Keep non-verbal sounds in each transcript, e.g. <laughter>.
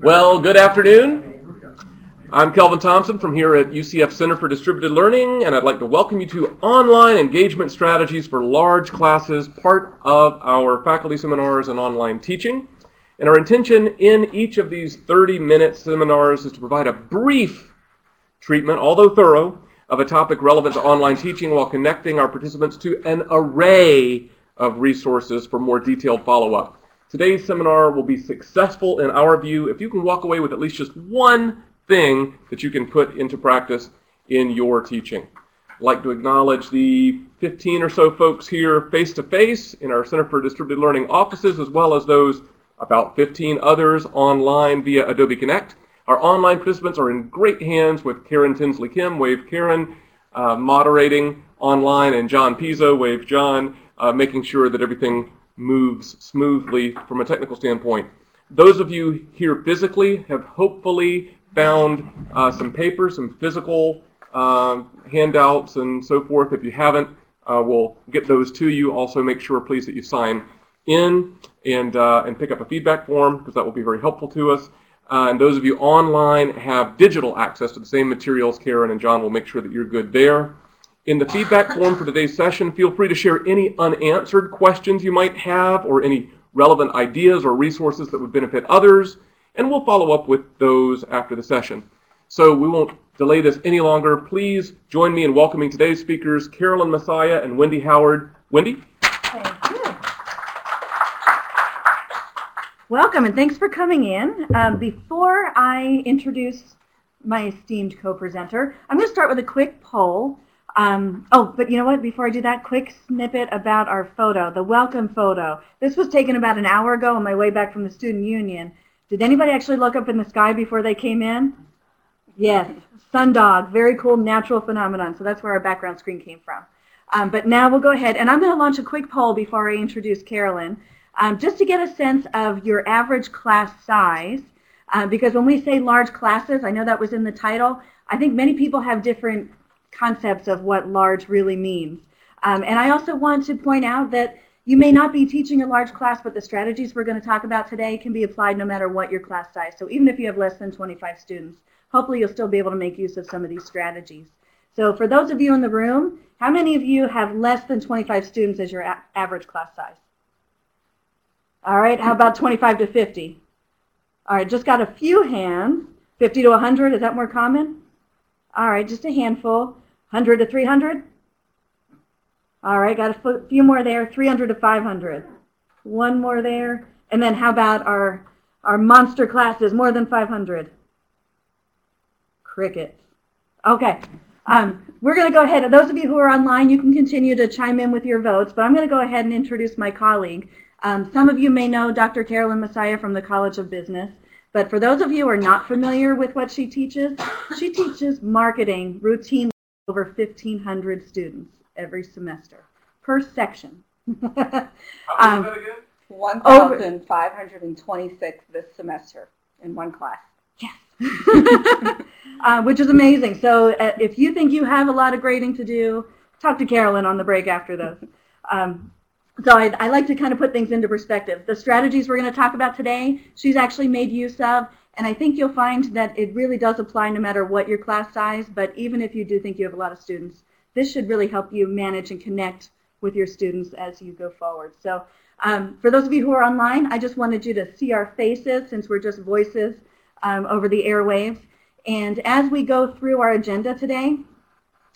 Well, good afternoon. I'm Kelvin Thompson from here at UCF Center for Distributed Learning, and I'd like to welcome you to Online Engagement Strategies for Large Classes, part of our faculty seminars and online teaching. And our intention in each of these 30-minute seminars is to provide a brief treatment, although thorough, of a topic relevant to online teaching while connecting our participants to an array of resources for more detailed follow-up. Today's seminar will be successful in our view if you can walk away with at least just one thing that you can put into practice in your teaching. I'd like to acknowledge the 15 or so folks here face to face in our Center for Distributed Learning offices, as well as those about 15 others online via Adobe Connect. Our online participants are in great hands with Karen Tinsley Kim, Wave Karen, uh, moderating online, and John Pizzo, Wave John, uh, making sure that everything moves smoothly from a technical standpoint. Those of you here physically have hopefully found uh, some papers, some physical uh, handouts and so forth. If you haven't, uh, we'll get those to you. Also make sure please that you sign in and, uh, and pick up a feedback form because that will be very helpful to us. Uh, and those of you online have digital access to the same materials. Karen and John will make sure that you're good there. In the feedback form for today's session, feel free to share any unanswered questions you might have or any relevant ideas or resources that would benefit others, and we'll follow up with those after the session. So we won't delay this any longer. Please join me in welcoming today's speakers, Carolyn Massiah and Wendy Howard. Wendy? Thank you. Welcome and thanks for coming in. Um, before I introduce my esteemed co-presenter, I'm going to start with a quick poll. Um, oh, but you know what? Before I do that, quick snippet about our photo, the welcome photo. This was taken about an hour ago on my way back from the student union. Did anybody actually look up in the sky before they came in? Yes, sundog, very cool natural phenomenon. So that's where our background screen came from. Um, but now we'll go ahead, and I'm going to launch a quick poll before I introduce Carolyn, um, just to get a sense of your average class size. Uh, because when we say large classes, I know that was in the title, I think many people have different concepts of what large really means. Um, and I also want to point out that you may not be teaching a large class, but the strategies we're going to talk about today can be applied no matter what your class size. So even if you have less than 25 students, hopefully you'll still be able to make use of some of these strategies. So for those of you in the room, how many of you have less than 25 students as your average class size? All right, how about 25 to 50? All right, just got a few hands. 50 to 100, is that more common? All right, just a handful. 100 to 300? All right, got a few more there. 300 to 500. One more there. And then how about our, our monster classes, more than 500? Cricket. Okay. Um, we're going to go ahead. Those of you who are online, you can continue to chime in with your votes, but I'm going to go ahead and introduce my colleague. Um, some of you may know Dr. Carolyn Massiah from the College of Business. But for those of you who are not familiar with what she teaches, she teaches marketing routinely over 1,500 students every semester per section. <laughs> um, 1,526 this semester in one class. Yes. <laughs> uh, which is amazing. So uh, if you think you have a lot of grading to do, talk to Carolyn on the break after this. Um, so I, I, like to kind of put things into perspective. The strategies we're going to talk about today, she's actually made use of, and I think you'll find that it really does apply no matter what your class size, but even if you do think you have a lot of students, this should really help you manage and connect with your students as you go forward. So um, for those of you who are online, I just wanted you to see our faces since we're just voices um, over the airwaves. And as we go through our agenda today,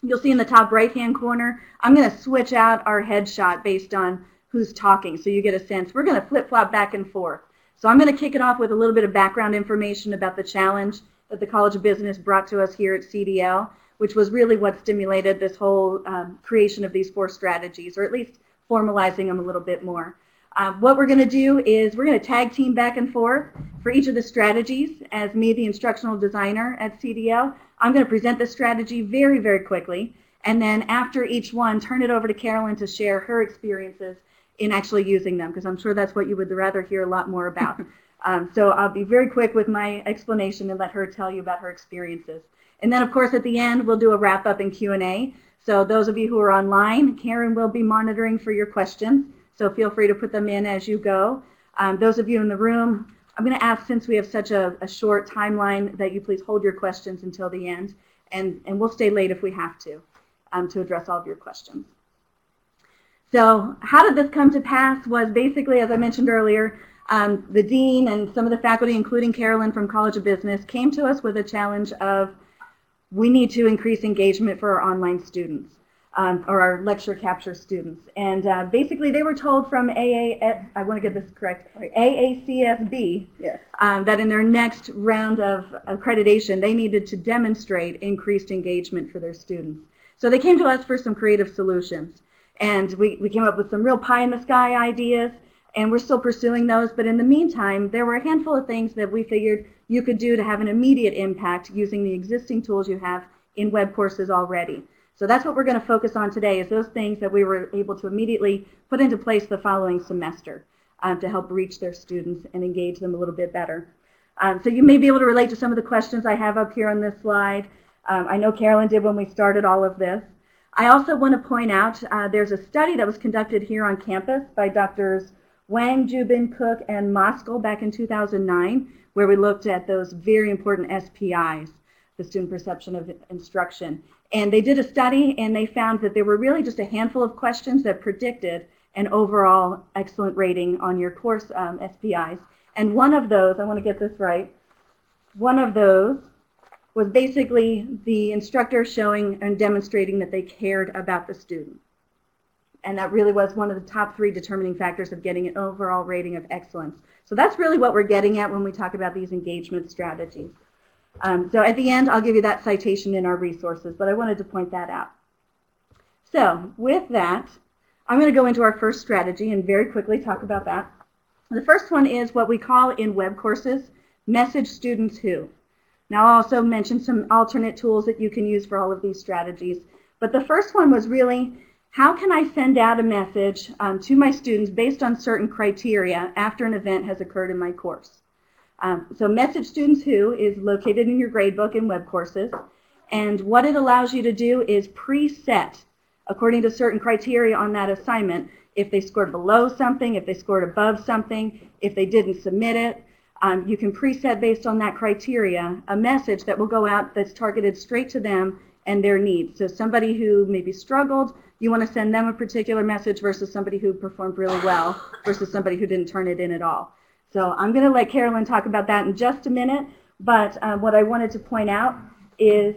you'll see in the top right-hand corner, I'm going to switch out our headshot based on who's talking so you get a sense. We're going to flip-flop back and forth. So I'm going to kick it off with a little bit of background information about the challenge that the College of Business brought to us here at CDL, which was really what stimulated this whole um, creation of these four strategies, or at least formalizing them a little bit more. Uh, what we're going to do is we're going to tag team back and forth for each of the strategies. As me, the instructional designer at CDL, I'm going to present the strategy very, very quickly. And then after each one, turn it over to Carolyn to share her experiences in actually using them, because I'm sure that's what you would rather hear a lot more about. <laughs> um, so I'll be very quick with my explanation and let her tell you about her experiences. And then, of course, at the end, we'll do a wrap-up and Q&A. So those of you who are online, Karen will be monitoring for your questions. So feel free to put them in as you go. Um, those of you in the room, I'm going to ask, since we have such a, a short timeline, that you please hold your questions until the end, and, and we'll stay late if we have to, um, to address all of your questions. So how did this come to pass was basically, as I mentioned earlier, um, the dean and some of the faculty, including Carolyn from College of Business, came to us with a challenge of we need to increase engagement for our online students um, or our lecture capture students. And uh, basically, they were told from AA, I want to get this correct, AACSB, Yes. um, that in their next round of accreditation, they needed to demonstrate increased engagement for their students. So they came to us for some creative solutions. And we, we came up with some real pie in the sky ideas, and we're still pursuing those. But in the meantime, there were a handful of things that we figured you could do to have an immediate impact using the existing tools you have in web courses already. So that's what we're going to focus on today is those things that we were able to immediately put into place the following semester um, to help reach their students and engage them a little bit better. Um, so you may be able to relate to some of the questions I have up here on this slide. Um, I know Carolyn did when we started all of this. I also want to point out uh, there's a study that was conducted here on campus by Drs. Wang, Dziuban, Cook, and Moskal back in 2009, where we looked at those very important SPIs, the student perception of instruction. And they did a study and they found that there were really just a handful of questions that predicted an overall excellent rating on your course um, SPIs. And one of those, I want to get this right, one of those was basically the instructor showing and demonstrating that they cared about the student. And that really was one of the top three determining factors of getting an overall rating of excellence. So that's really what we're getting at when we talk about these engagement strategies. Um, so at the end, I'll give you that citation in our resources, but I wanted to point that out. So with that, I'm going to go into our first strategy and very quickly talk about that. The first one is what we call in web courses, message students who. Now I'll also mention some alternate tools that you can use for all of these strategies. But the first one was really, how can I send out a message um, to my students based on certain criteria after an event has occurred in my course? Um, so Message Students Who is located in your gradebook in web courses. And what it allows you to do is preset according to certain criteria on that assignment. If they scored below something, if they scored above something, if they didn't submit it, um, you can preset based on that criteria a message that will go out that's targeted straight to them and their needs. So somebody who maybe struggled, you want to send them a particular message versus somebody who performed really well versus somebody who didn't turn it in at all. So I'm going to let Carolyn talk about that in just a minute. But uh, what I wanted to point out is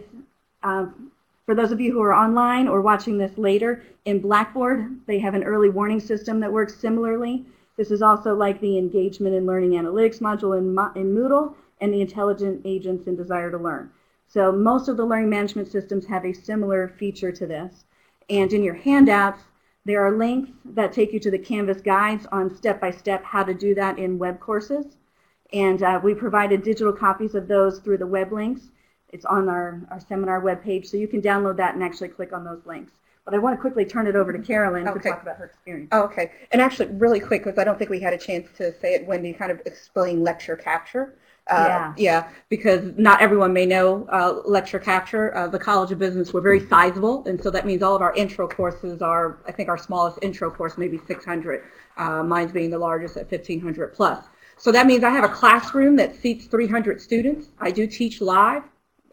um, for those of you who are online or watching this later, in Blackboard, they have an early warning system that works similarly. This is also like the engagement and learning analytics module in, in Moodle and the intelligent agents in Desire2Learn. So most of the learning management systems have a similar feature to this. And in your handouts, there are links that take you to the Canvas guides on step-by-step how to do that in web courses. And uh, we provided digital copies of those through the web links. It's on our, our seminar webpage, so you can download that and actually click on those links. But I want to quickly turn it over to Carolyn Okay. to talk about her experience. Oh, okay. And actually, really quick, because I don't think we had a chance to say it when you kind of explain lecture capture. Uh, yeah, because not everyone may know uh, lecture capture. Uh, the College of Business, we're very sizable, and so that means all of our intro courses are, I think our smallest intro course maybe 600, uh, mine's being the largest at 1500 plus. So that means I have a classroom that seats 300 students. I do teach live,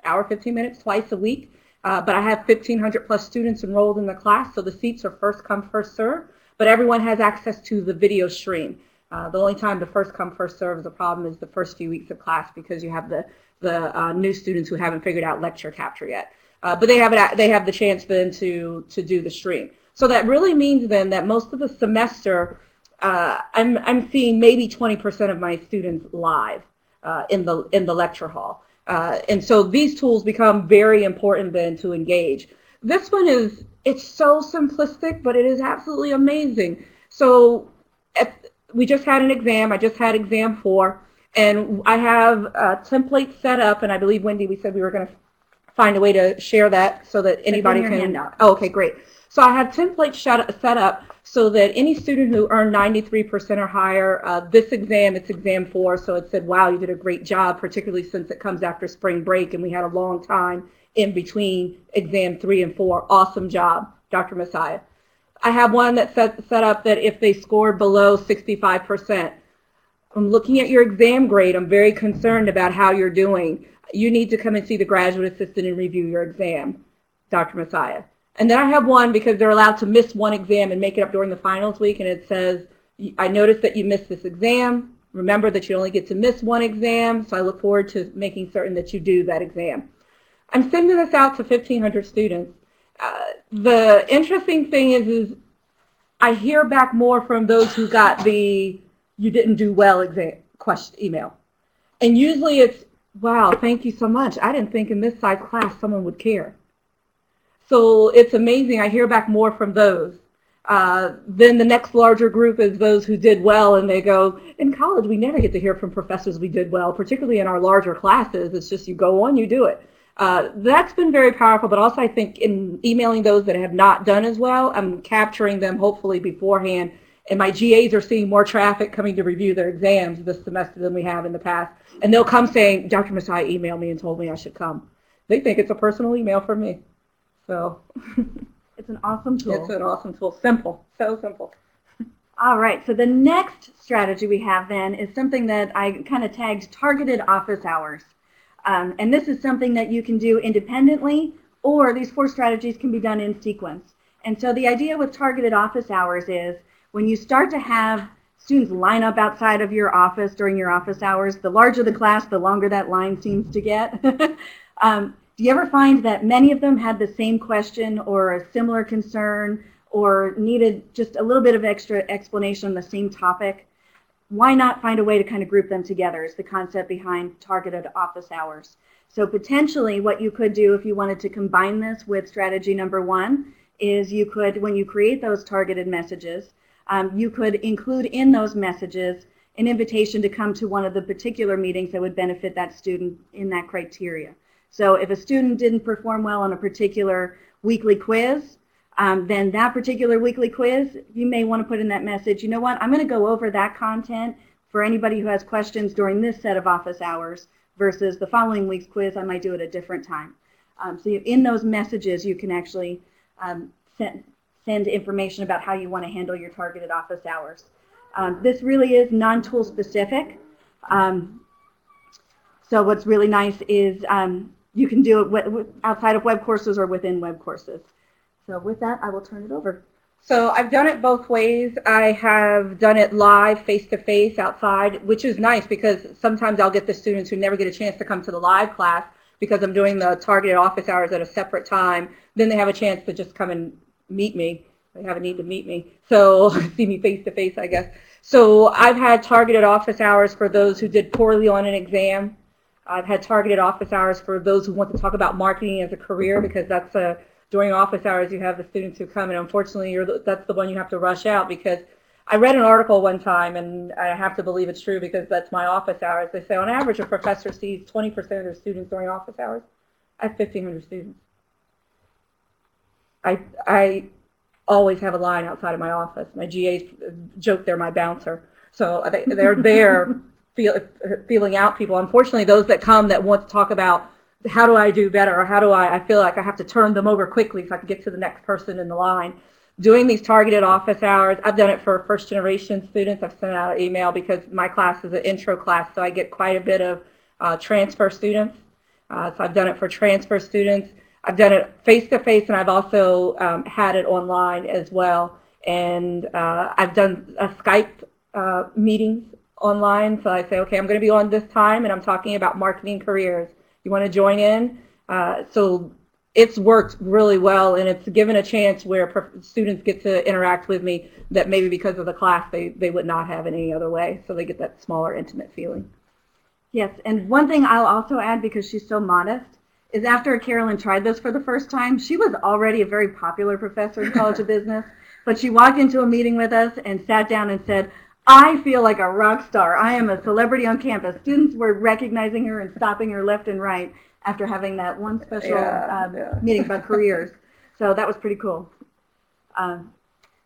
hour 15 minutes twice a week. Uh, but I have 1,500 plus students enrolled in the class, so the seats are first come, first serve. But everyone has access to the video stream. Uh, the only time the first come, first serve is a problem is the first few weeks of class because you have the the uh, new students who haven't figured out lecture capture yet. Uh, but they have it. They have the chance then to to do the stream. So that really means then that most of the semester, uh, I'm I'm seeing maybe 20% of my students live uh, in the in the lecture hall. Uh, and so these tools become very important then to engage. This one is, it's so simplistic, but it is absolutely amazing. So at, we just had an exam. I just had exam four. And I have a template set up. And I believe, Wendy, we said we were going to find a way to share that so that anybody can. Oh, okay, great. So I have templates set up so that any student who earned 93% or higher, uh, this exam, it's exam four, so it said, wow, you did a great job, particularly since it comes after spring break and we had a long time in between exam three and four. Awesome job, Dr. Massiah. I have one that set, set up that if they scored below 65%, I'm looking at your exam grade. I'm very concerned about how you're doing. You need to come and see the graduate assistant and review your exam, Dr. Massiah. And then I have one because they're allowed to miss one exam and make it up during the finals week. And it says, I noticed that you missed this exam. Remember that you only get to miss one exam. So I look forward to making certain that you do that exam. I'm sending this out to 1,500 students. Uh, the interesting thing is, is I hear back more from those who got the you didn't do well exam question email. And usually it's, wow, thank you so much. I didn't think in this size class someone would care. So it's amazing. I hear back more from those. Uh, then the next larger group is those who did well and they go, in college we never get to hear from professors we did well, particularly in our larger classes. It's just you go on, you do it. Uh, that's been very powerful, but also I think in emailing those that have not done as well, I'm capturing them hopefully beforehand. And my GAs are seeing more traffic coming to review their exams this semester than we have in the past. And they'll come saying, Dr. Massiah emailed me and told me I should come. They think it's a personal email from me. So <laughs> it's an awesome tool. It's an awesome tool. Simple. So simple. <laughs> All right. So the next strategy we have then is something that I kind of tagged targeted office hours. Um, and this is something that you can do independently, or these four strategies can be done in sequence. And so the idea with targeted office hours is when you start to have students line up outside of your office during your office hours, the larger the class, the longer that line seems to get. <laughs> um, do you ever find that many of them had the same question or a similar concern or needed just a little bit of extra explanation on the same topic? why not find a way to kind of group them together is the concept behind targeted office hours. So potentially what you could do if you wanted to combine this with strategy number one is you could, when you create those targeted messages, um, you could include in those messages an invitation to come to one of the particular meetings that would benefit that student in that criteria. So if a student didn't perform well on a particular weekly quiz, um, then that particular weekly quiz, you may want to put in that message, you know what, I'm going to go over that content for anybody who has questions during this set of office hours versus the following week's quiz, I might do it a different time. Um, so you, in those messages, you can actually um, send, send information about how you want to handle your targeted office hours. Um, this really is non-tool specific. Um, so what's really nice is um, you can do it outside of web courses or within web courses. So with that, I will turn it over. So I've done it both ways. I have done it live, face-to-face, outside, which is nice because sometimes I'll get the students who never get a chance to come to the live class because I'm doing the targeted office hours at a separate time. Then they have a chance to just come and meet me. They have a need to meet me. So <laughs> see me face-to-face, I guess. So I've had targeted office hours for those who did poorly on an exam. I've had targeted office hours for those who want to talk about marketing as a career because that's a during office hours you have the students who come and unfortunately that's the one you have to rush out because I read an article one time and I have to believe it's true because that's my office hours. They say on average a professor sees 20% of their students during office hours. I have 1,500 students. I, I always have a line outside of my office. My GAs joke they're my bouncer. So they, they're there <laughs> feel, feeling out people. Unfortunately, those that come that want to talk about how do I do better or how do I, I feel like I have to turn them over quickly so I can get to the next person in the line. Doing these targeted office hours, I've done it for first generation students. I've sent out an email because my class is an intro class, so I get quite a bit of uh, transfer students. Uh, so I've done it for transfer students. I've done it face to face, and I've also um, had it online as well. And uh, I've done a Skype uh, meetings online. So I say, okay, I'm going to be on this time, and I'm talking about marketing careers you want to join in. Uh, so it's worked really well, and it's given a chance where students get to interact with me that maybe because of the class they, they would not have in any other way. So they get that smaller, intimate feeling. Yes, and one thing I'll also add because she's so modest is after Carolyn tried this for the first time, she was already a very popular professor in College of Business, but she walked into a meeting with us and sat down and said, I feel like a rock star. I am a celebrity on campus. Students were recognizing her and stopping her left and right after having that one special yeah, um, yeah. meeting about careers. <laughs> So that was pretty cool. Um,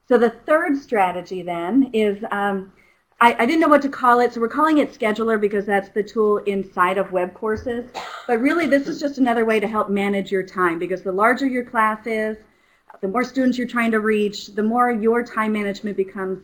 so the third strategy then is, um, I, I, didn't know what to call it, so we're calling it Scheduler because that's the tool inside of web courses. But really this is just another way to help manage your time because the larger your class is, the more students you're trying to reach, the more your time management becomes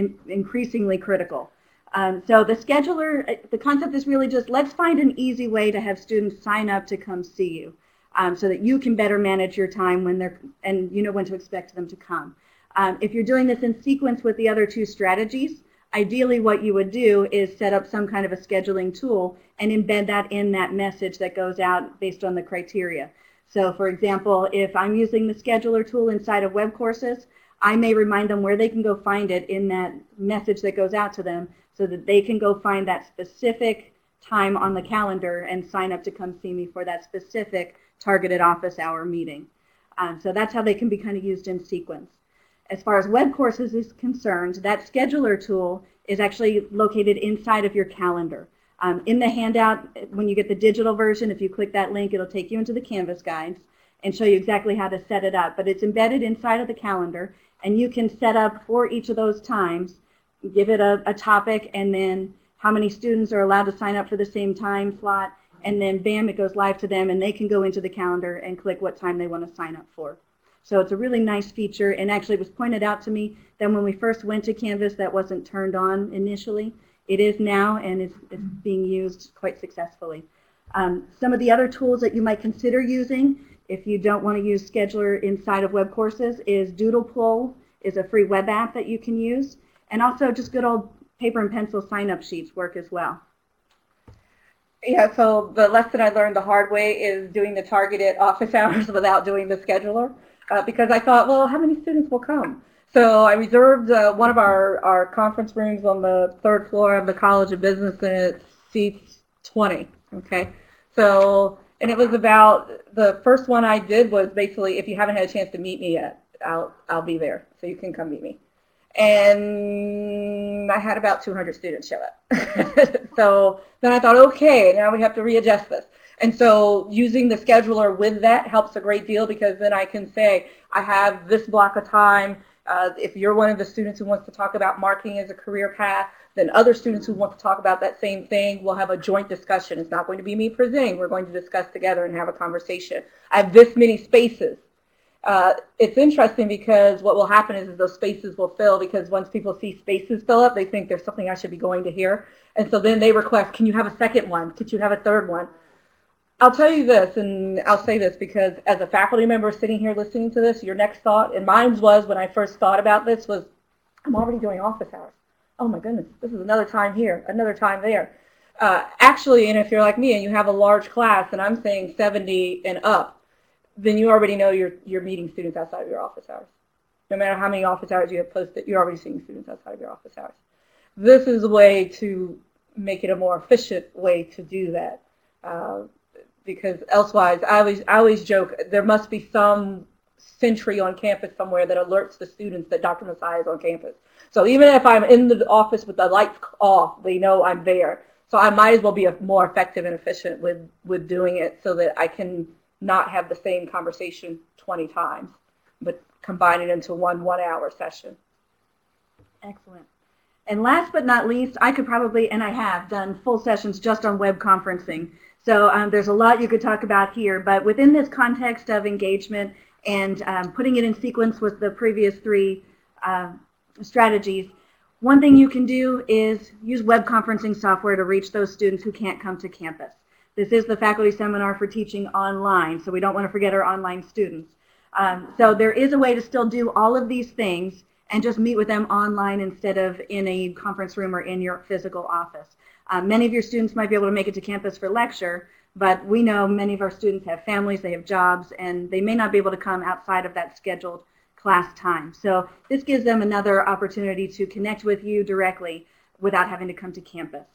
in, increasingly critical. Um, so the scheduler, uh, the concept is really just let's find an easy way to have students sign up to come see you um, so that you can better manage your time when they're, and you know when to expect them to come. Um, if you're doing this in sequence with the other two strategies, ideally what you would do is set up some kind of a scheduling tool and embed that in that message that goes out based on the criteria. So for example, if I'm using the scheduler tool inside of web courses, I may remind them where they can go find it in that message that goes out to them so that they can go find that specific time on the calendar and sign up to come see me for that specific targeted office hour meeting. Um, so that's how they can be kind of used in sequence. As far as web courses is concerned, that scheduler tool is actually located inside of your calendar. Um, in the handout, when you get the digital version, if you click that link, it'll take you into the Canvas guides and show you exactly how to set it up. But it's embedded inside of the calendar, and you can set up for each of those times, give it a, a topic, and then how many students are allowed to sign up for the same time slot, and then bam, it goes live to them, and they can go into the calendar and click what time they want to sign up for. So it's a really nice feature, and actually it was pointed out to me that when we first went to Canvas, that wasn't turned on initially. It is now, and it's, it's being used quite successfully. Um, some of the other tools that you might consider using, if you don't want to use Scheduler inside of web courses, is Doodlepoll is a free web app that you can use, and also just good old paper and pencil sign-up sheets work as well. Yeah, so the lesson I learned the hard way is doing the targeted office <laughs> hours without doing the scheduler, uh, because I thought, well, how many students will come? So I reserved uh, one of our, our conference rooms on the third floor of the College of Business and it seats 20, okay? So, and it was about, the first one I did was basically, if you haven't had a chance to meet me yet, I'll, I'll be there, so you can come meet me. And I had about 200 students show up. <laughs> so then I thought, okay, now we have to readjust this. And so using the scheduler with that helps a great deal because then I can say, I have this block of time uh, if you're one of the students who wants to talk about marketing as a career path, then other students who want to talk about that same thing will have a joint discussion. It's not going to be me presenting. We're going to discuss together and have a conversation. I have this many spaces. Uh, it's interesting because what will happen is, is those spaces will fill because once people see spaces fill up, they think there's something I should be going to hear. And so then they request, can you have a second one? Could you have a third one? I'll tell you this, and I'll say this because as a faculty member sitting here listening to this, your next thought, and mine was when I first thought about this, was I'm already doing office hours. Oh my goodness, this is another time here, another time there. Uh, actually, and if you're like me and you have a large class, and I'm saying 70 and up, then you already know you're, you're meeting students outside of your office hours. No matter how many office hours you have posted, you're already seeing students outside of your office hours. This is a way to make it a more efficient way to do that. Uh, because elsewise, I always, I always joke, there must be some sentry on campus somewhere that alerts the students that Dr. Massiah is on campus. So even if I'm in the office with the lights off, they know I'm there. So I might as well be more effective and efficient with, with doing it so that I can not have the same conversation 20 times, but combine it into one one-hour session. Excellent. And last but not least, I could probably, and I have, done full sessions just on web conferencing. So um, there's a lot you could talk about here, but within this context of engagement and um, putting it in sequence with the previous three uh, strategies, one thing you can do is use web conferencing software to reach those students who can't come to campus. This is the faculty seminar for teaching online, so we don't want to forget our online students. Um, so there is a way to still do all of these things and just meet with them online instead of in a conference room or in your physical office. Uh, many of your students might be able to make it to campus for lecture, but we know many of our students have families, they have jobs, and they may not be able to come outside of that scheduled class time. So this gives them another opportunity to connect with you directly without having to come to campus.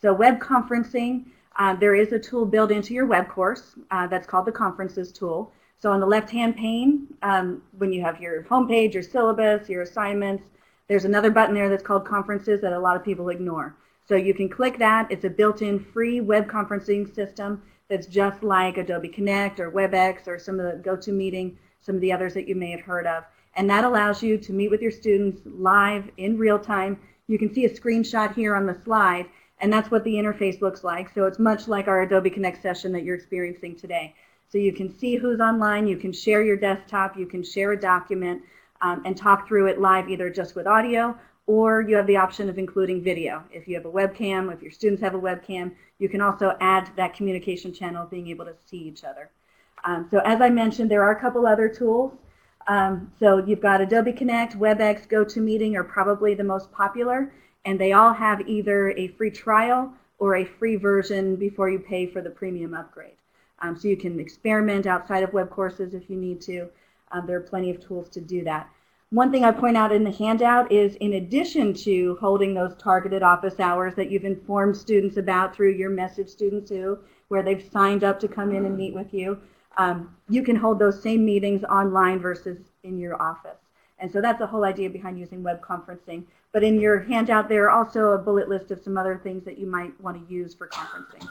So web conferencing, uh, there is a tool built into your web course uh, that's called the Conferences tool. So on the left-hand pane, um, when you have your homepage, your syllabus, your assignments, there's another button there that's called Conferences that a lot of people ignore. So you can click that. It's a built-in free web conferencing system that's just like Adobe Connect or WebEx or some of the GoToMeeting, some of the others that you may have heard of. And that allows you to meet with your students live in real time. You can see a screenshot here on the slide, and that's what the interface looks like. So it's much like our Adobe Connect session that you're experiencing today. So you can see who's online, you can share your desktop, you can share a document, um, and talk through it live either just with audio or you have the option of including video. If you have a webcam, if your students have a webcam, you can also add that communication channel being able to see each other. Um, so as I mentioned, there are a couple other tools. Um, so you've got Adobe Connect, WebEx, GoToMeeting are probably the most popular, and they all have either a free trial or a free version before you pay for the premium upgrade. Um, so you can experiment outside of web courses if you need to. Um, there are plenty of tools to do that. One thing I point out in the handout is in addition to holding those targeted office hours that you've informed students about through your message students who, where they've signed up to come in and meet with you, um, you can hold those same meetings online versus in your office. And so that's the whole idea behind using web conferencing. But in your handout, there are also a bullet list of some other things that you might want to use for conferencing.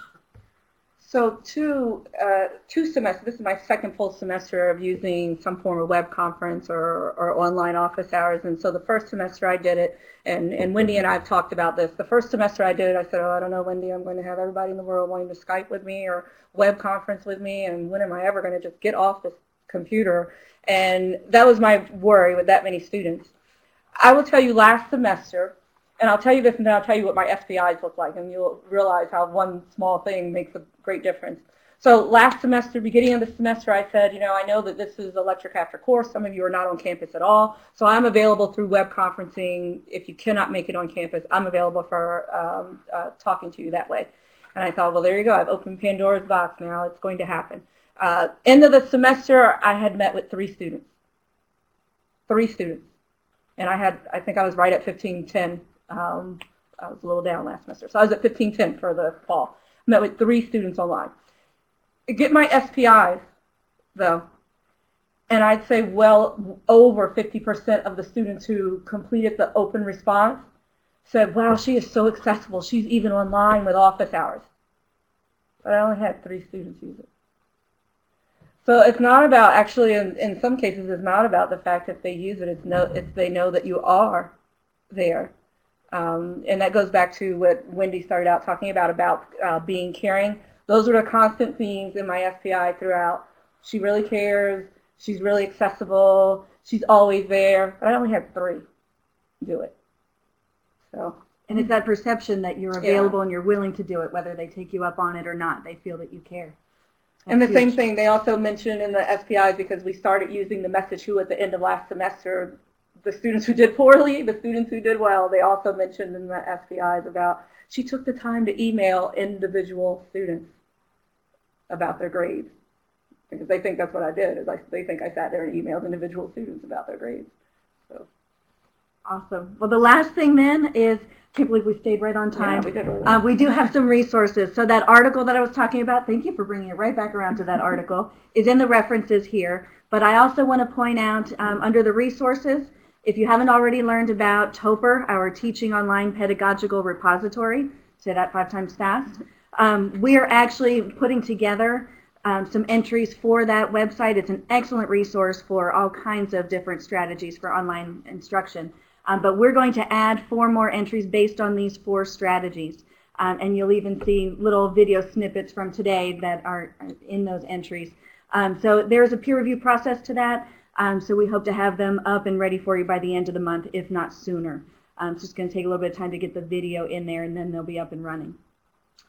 So two, uh, two semesters, this is my second full semester of using some form of web conference or, or online office hours. And so the first semester I did it, and, and Wendy and I have talked about this. The first semester I did it, I said, oh, I don't know, Wendy, I'm going to have everybody in the world wanting to Skype with me or web conference with me, and when am I ever going to just get off this computer? And that was my worry with that many students. I will tell you last semester, and I'll tell you this and then I'll tell you what my SPIs look like, and you'll realize how one small thing makes a great difference. So last semester, beginning of the semester, I said, you know, I know that this is a lecture capture course. Some of you are not on campus at all. So I'm available through web conferencing. If you cannot make it on campus, I'm available for um, uh, talking to you that way. And I thought, well, there you go. I've opened Pandora's box now. It's going to happen. Uh, end of the semester, I had met with three students. Three students. And I had, I think I was right at 1510. Um, I was a little down last semester. So I was at 1510 for the fall. Met with three students online. Get my SPIs, though, and I'd say well over 50% of the students who completed the open response said, wow, she is so accessible. She's even online with office hours. But I only had three students use it. So it's not about, actually, in, in some cases, it's not about the fact that they use it. It's, no, it's they know that you are there. Um, and that goes back to what Wendy started out talking about, about uh, being caring. Those are the constant themes in my SPI throughout. She really cares. She's really accessible. She's always there. But I only had three do it. So. And it's that perception that you're available yeah. and you're willing to do it, whether they take you up on it or not. They feel that you care. That's and the huge. same thing they also mentioned in the SPIs because we started using the message who at the end of last semester, the students who did poorly, the students who did well, they also mentioned in the SPIs about she took the time to email individual students about their grades. Because they think that's what I did, is I, they think I sat there and emailed individual students about their grades. So. Awesome. Well, the last thing then is, I can't believe we stayed right on time. Yeah, we, did really uh, we do have some resources. So that article that I was talking about, thank you for bringing it right back around to that <laughs> article, is in the references here. But I also want to point out um, under the resources, if you haven't already learned about TOPR, our Teaching Online Pedagogical Repository, say that five times fast, um, we are actually putting together um, some entries for that website. It's an excellent resource for all kinds of different strategies for online instruction. Um, but we're going to add four more entries based on these four strategies. Um, and you'll even see little video snippets from today that are in those entries. Um, so there's a peer review process to that. Um, so we hope to have them up and ready for you by the end of the month, if not sooner. Um, it's just going to take a little bit of time to get the video in there, and then they'll be up and running.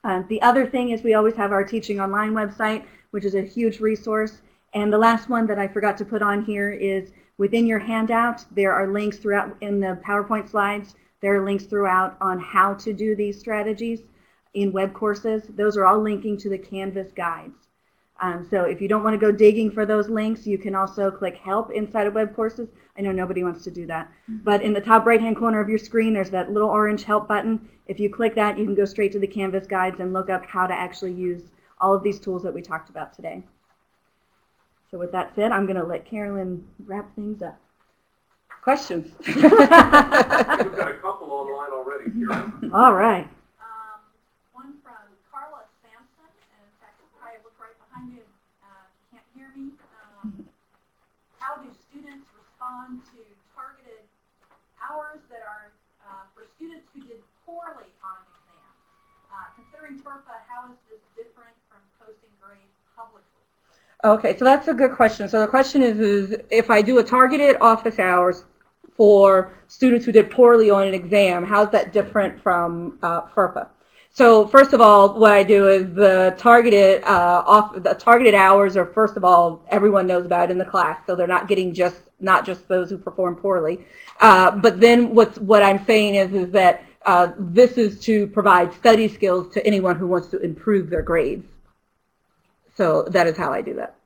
Uh, the other thing is we always have our Teaching Online website, which is a huge resource. And the last one that I forgot to put on here is Within your handout, there are links throughout in the PowerPoint slides. There are links throughout on how to do these strategies in web courses. Those are all linking to the Canvas guides. Um, so if you don't want to go digging for those links, you can also click Help inside of web courses. I know nobody wants to do that. But in the top right-hand corner of your screen, there's that little orange Help button. If you click that, you can go straight to the Canvas guides and look up how to actually use all of these tools that we talked about today. So with that said, I'm going to let Carolyn wrap things up. Questions? <laughs> We've got a couple online already here. All right. Um, one from Carla Sampson, and in fact, I look right behind you. Uh, you can't hear me. Um, how do students respond to targeted hours that are uh, for students who did poorly on an exam? Uh, considering how is this different from posting grades publicly? Okay, so that's a good question. So the question is, is if I do a targeted office hours for students who did poorly on an exam. How's that different from uh, FERPA? So first of all, what I do is the targeted uh, off the targeted hours are first of all everyone knows about in the class, so they're not getting just not just those who perform poorly. Uh, but then what's what I'm saying is is that uh, this is to provide study skills to anyone who wants to improve their grades. So that is how I do that.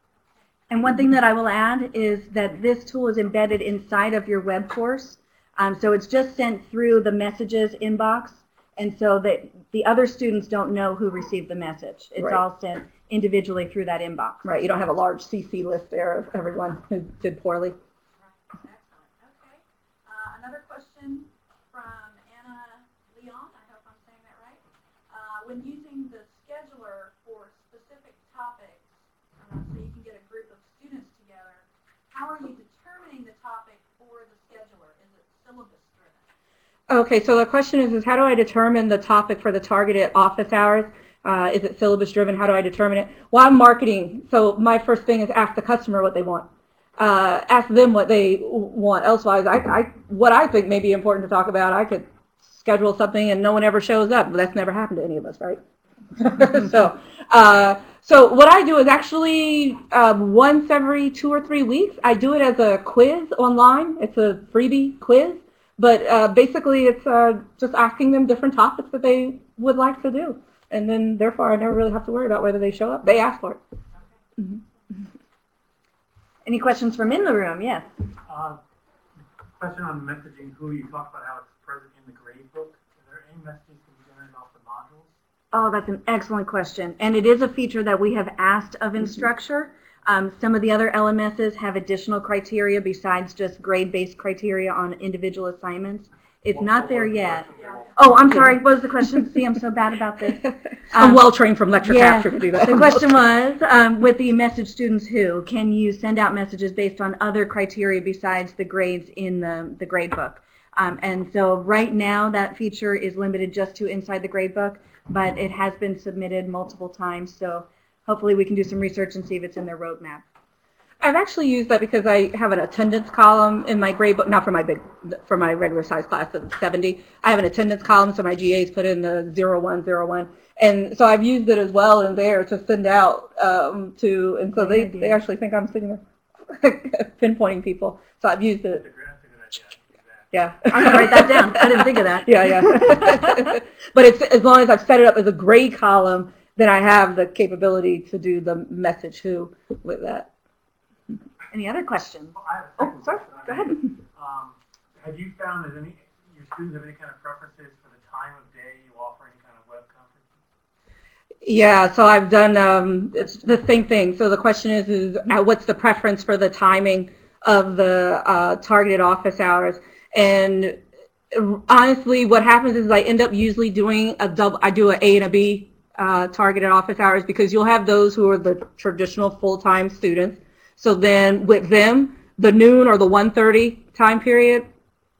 And one thing that I will add is that this tool is embedded inside of your web course. Um, so it's just sent through the messages inbox. And so that the other students don't know who received the message. It's Right. all sent individually through that inbox. Right, you don't have a large CC list there of everyone who did poorly. Excellent, okay. Uh, another question from Anna Leon, I hope I'm saying that right. Uh, when using the scheduler for specific topics, uh, so you can get a group of students together, how are you determining the topic for the scheduler? Is it syllabus driven? Okay, so the question is, is how do I determine the topic for the targeted office hours? Uh, is it syllabus driven? How do I determine it? Well, I'm marketing, so my first thing is ask the customer what they want. Uh, ask them what they want. Elsewise, I, I, what I think may be important to talk about, I could schedule something and no one ever shows up. That's never happened to any of us, right? <laughs> so, uh, so what I do is actually um, once every two or three weeks, I do it as a quiz online. It's a freebie quiz. But uh, basically, it's uh, just asking them different topics that they would like to do. And then, therefore, I never really have to worry about whether they show up. They ask for it. Any questions from in the room? Yes. Uh, Question on messaging, who you talked about how it's present in the grade book. Is there any messages can be generated off the modules? Oh, that's an excellent question. And it is a feature that we have asked of Instructure. Um, some of the other LMSs have additional criteria besides just grade-based criteria on individual assignments. It's not there yet. Oh, I'm sorry. What was the question? See, I'm so bad about this. <laughs> I'm Um, well trained from lecture yeah. capture to do that. The question was, um, with the message students who, can you send out messages based on other criteria besides the grades in the, the grade book? Um, and so right now that feature is limited just to inside the grade book, but it has been submitted multiple times. So hopefully we can do some research and see if it's in their roadmap. I've actually used that because I have an attendance column in my grade book, not for my big, for my regular size class of 70. I have an attendance column, so my GAs put in the 0101. And so I've used it as well in there to send out um, to, and so they, they actually think I'm sitting there <laughs> pinpointing people. So I've used it, a great, that's a good idea. I can do that. yeah. <laughs> I'm gonna write that down. I didn't think of that. Yeah, yeah. <laughs> but it's as long as I've set it up as a gray column, then I have the capability to do the message who with that. Any other questions? Well, I have a Oh, sorry. question. Go ahead. Um, have you found that any, your students have any kind of preferences for the time of day you offer any kind of web conference? Yeah, so I've done, um, it's the same thing. So the question is, is uh, what's the preference for the timing of the uh, targeted office hours? And uh, honestly, what happens is I end up usually doing a double, I do an A and a B uh, targeted office hours because you'll have those who are the traditional full-time students. So then with them, the noon or the 1.30 time period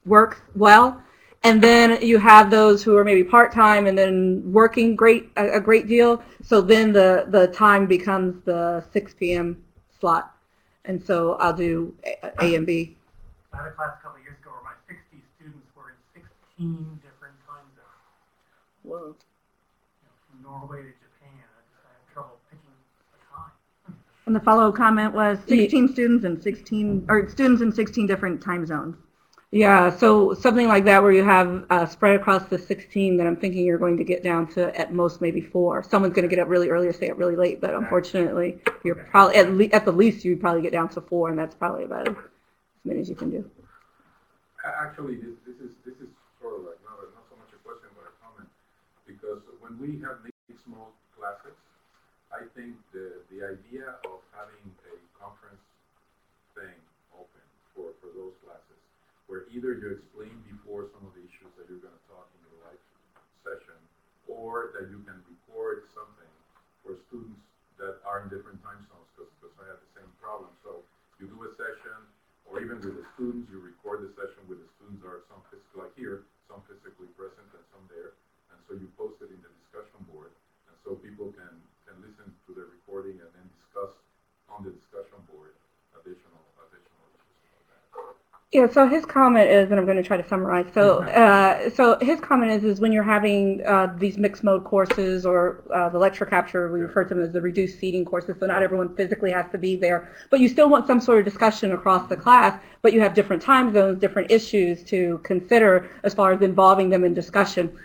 works well. And then you have those who are maybe part-time and then working great, a, a great deal. So then the, the time becomes the 6 p.m. slot. And so I'll do A, a and B. I had a class a couple years ago where my 60 students were in 16 different time zones. Whoa. You know, from Norway to Japan. I just had trouble picking a time. And the follow-up comment was 16 students and 16, or students in 16 different time zones. Yeah, so something like that where you have uh, spread across the 16 that I'm thinking you're going to get down to at most maybe four. Someone's going to get up really early or stay up really late, but unfortunately, you're probably at, le- at the least you probably get down to four, and that's probably about as many as you can do. Actually, this, this is, this is sort of like, not, not so much a question, but a comment. Because when we have these small classes, I think the, the idea of having a conference thing open for, for those classes, where either you explain before some of the issues that you're gonna talk in your live session, or that you can record something for students that are in different time zones, because, I have the same problem. So you do a session, or even with the students, you record the session with the students are some physically, like here, some physically present and some there. And so you post it in the discussion board, so people can, can listen to the recording and then discuss on the discussion board additional, additional. Yeah, so his comment is, and I'm going to try to summarize. So, <laughs> uh, so his comment is, is when you're having uh, these mixed mode courses or uh, the lecture capture, we refer to them as the reduced seating courses. So not everyone physically has to be there, but you still want some sort of discussion across the class. But you have different time zones, different issues to consider as far as involving them in discussion.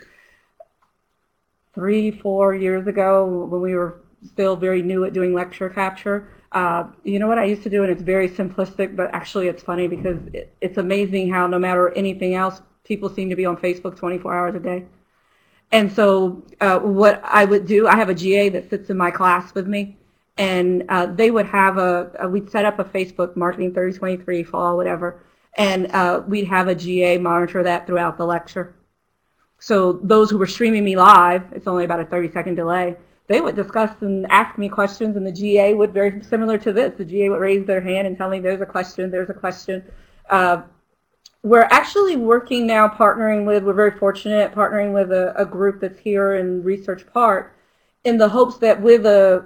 Three, four years ago, when we were still very new at doing lecture capture. Uh, you know what I used to do, and it's very simplistic, but actually it's funny because it, it's amazing how no matter anything else, people seem to be on Facebook 24 hours a day. And so uh, what I would do, I have a GA that sits in my class with me, and uh, they would have a, a, we'd set up a Facebook marketing 3023 fall, whatever, and uh, we'd have a GA monitor that throughout the lecture. So those who were streaming me live, it's only about a 30 second delay, they would discuss and ask me questions, and the GA would very similar to this. The GA would raise their hand and tell me there's a question, there's a question. Uh, we're actually working now, partnering with. We're very fortunate partnering with a, a group that's here in Research Park, in the hopes that with a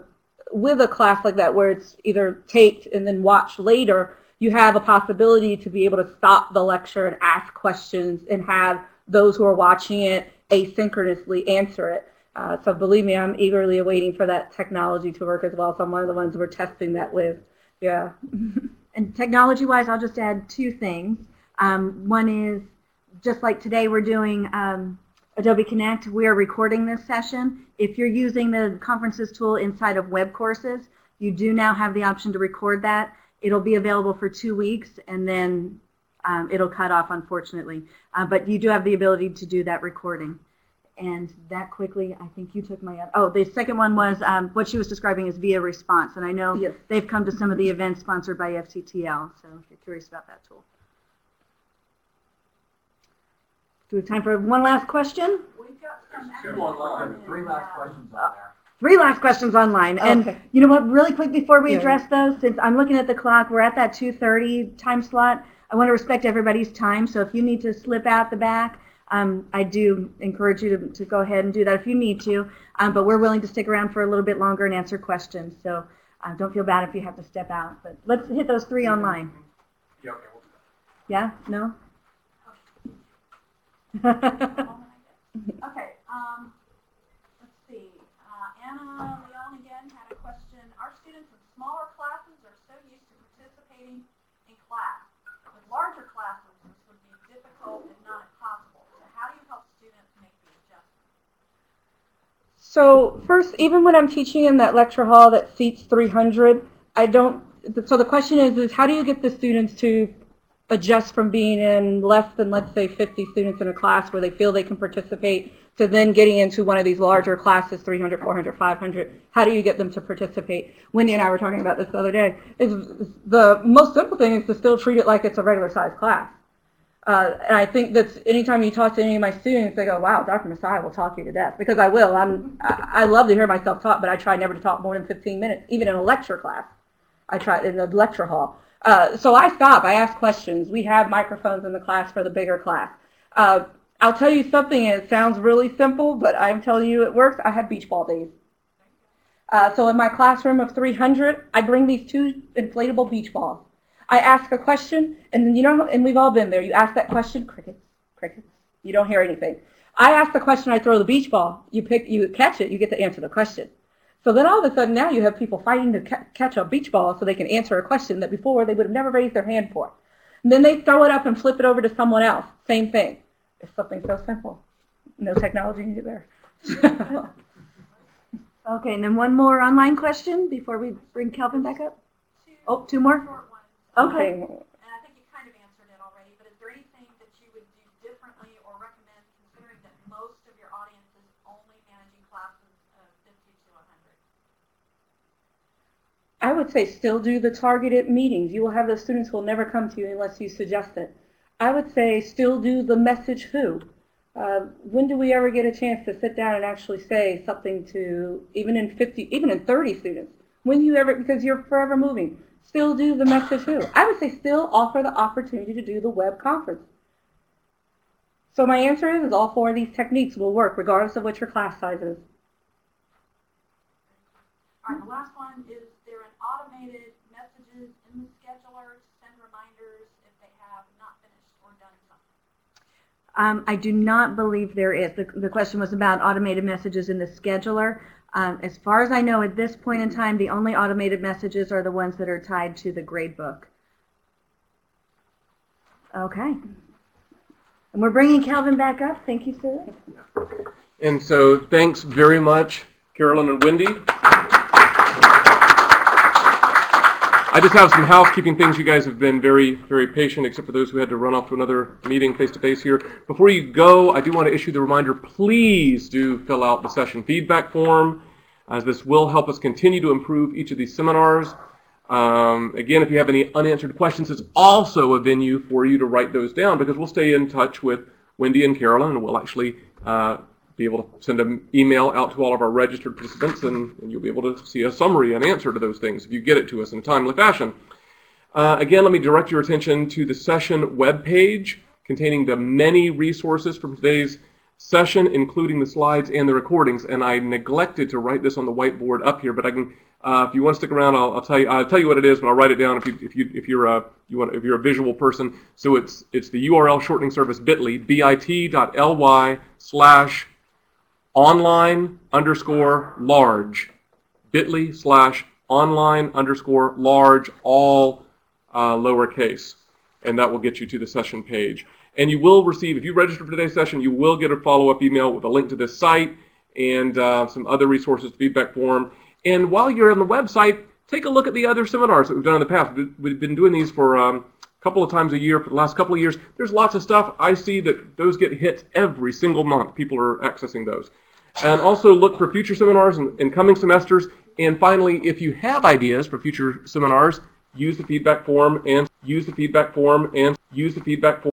with a class like that, where it's either taped and then watched later, you have a possibility to be able to stop the lecture and ask questions and have those who are watching it asynchronously answer it. Uh, so believe me, I'm eagerly awaiting for that technology to work as well. So I'm one of the ones we're testing that with. Yeah. <laughs> And technology-wise, I'll just add two things. Um, one is, just like today we're doing um, Adobe Connect, we are recording this session. If you're using the conferences tool inside of web courses, you do now have the option to record that. It'll be available for two weeks, and then um, it'll cut off, unfortunately. Uh, but you do have the ability to do that recording. And that quickly, I think you took my, oh, the second one was um, what she was describing as via response. And I know Yes. they've come to some of the events sponsored by FCTL, so if you're curious about that tool. Do we have time for one last question? We've got some. Two actual online, comments, three last uh, questions on there. Three last questions online. And Okay. you know what, really quick before we Yeah. address those, since I'm looking at the clock, we're at that 2:30 time slot. I want to respect everybody's time, so if you need to slip out the back, um, I do encourage you to, to go ahead and do that if you need to. Um, but we're willing to stick around for a little bit longer and answer questions. So uh, don't feel bad if you have to step out. But let's hit those three online. Yeah, okay, we'll- Yeah? No? Okay, um, let's see, uh, Anna Leon again had a question. Our students in smaller classes are so used to participating in class. Larger this would be difficult and not impossible. So how do you help students make the adjustment? So first, even when I'm teaching in that lecture hall that seats 300, I don't, so the question is, is how do you get the students to adjust from being in less than, let's say, 50 students in a class where they feel they can participate to then getting into one of these larger classes, 300, 400, 500? How do you get them to participate? Wendy and I were talking about this the other day. Is the most simple thing is to still treat it like it's a regular sized class. Uh, and I think that anytime you talk to any of my students, they go, "Wow, Dr. Massiah will talk you to death." Because I will. I'm. I, I love to hear myself talk, but I try never to talk more than 15 minutes, even in a lecture class. I try in the lecture hall. Uh, so I stop. I ask questions. We have microphones in the class for the bigger class. Uh, I'll tell you something. It sounds really simple, but I'm telling you it works. I have beach ball days. Uh, so in my classroom of 300, I bring these two inflatable beach balls. I ask a question, and you know, and we've all been there. You ask that question, crickets, crickets. You don't hear anything. I ask the question, I throw the beach ball. You pick, you catch it, you get to answer the question. So then all of a sudden now you have people fighting to ca- catch a beach ball so they can answer a question that before they would have never raised their hand for. And then they throw it up and flip it over to someone else. Same thing. It's something so simple. No technology needed there. <laughs> Okay, and then one more online question before we bring Kelvin back up. Two Oh, two more? short ones. Okay. And I think you kind of answered it already, but is there anything that you would do differently or recommend considering that most of your audience is only managing classes of 50 to 100? I would say still do the targeted meetings. You will have those students who will never come to you unless you suggest it. I would say still do the message who. Uh, when do we ever get a chance to sit down and actually say something to even in 50, even in 30 students? When you ever, because you're forever moving, still do the message who. I would say still offer the opportunity to do the web conference. So my answer is, is all four of these techniques will work regardless of what your class size is. All right, the last one, is there an automated messages in the scheduler to send reminders if they have not Um, I do not believe there is. The, the question was about automated messages in the scheduler. Um, as far as I know, at this point in time, the only automated messages are the ones that are tied to the gradebook. Okay. And we're bringing Kelvin back up. Thank you, sir. And so thanks very much, Carolyn and Wendy. I just have some housekeeping things. You guys have been very, very patient, except for those who had to run off to another meeting face-to-face here. Before you go, I do want to issue the reminder, please do fill out the session feedback form, as this will help us continue to improve each of these seminars. Um, again, if you have any unanswered questions, it's also a venue for you to write those down, because we'll stay in touch with Wendy and Carolyn, and we'll actually uh, be able to send an email out to all of our registered participants, and, and you'll be able to see a summary and answer to those things if you get it to us in a timely fashion. Uh, again, let me direct your attention to the session webpage containing the many resources from today's session, including the slides and the recordings. And I neglected to write this on the whiteboard up here, but I can. Uh, if you want to stick around, I'll, I'll tell you. I'll tell you what it is, but I'll write it down if you if you if you're a you want if you're a visual person. So it's it's the URL shortening service Bitly bit.ly slash online underscore large. Bit.ly slash online underscore large all uh, lowercase. And that will get you to the session page. And you will receive if you register for today's session you will get a follow-up email with a link to this site and uh, some other resources feedback form. And while you're on the website take a look at the other seminars that we've done in the past. We- we've been doing these for um, a couple of times a year for the last couple of years. There's lots of stuff. I see that those get hit every single month. People are accessing those and also look for future seminars in, in coming semesters. And finally, if you have ideas for future seminars, use the feedback form and use the feedback form and use the feedback form.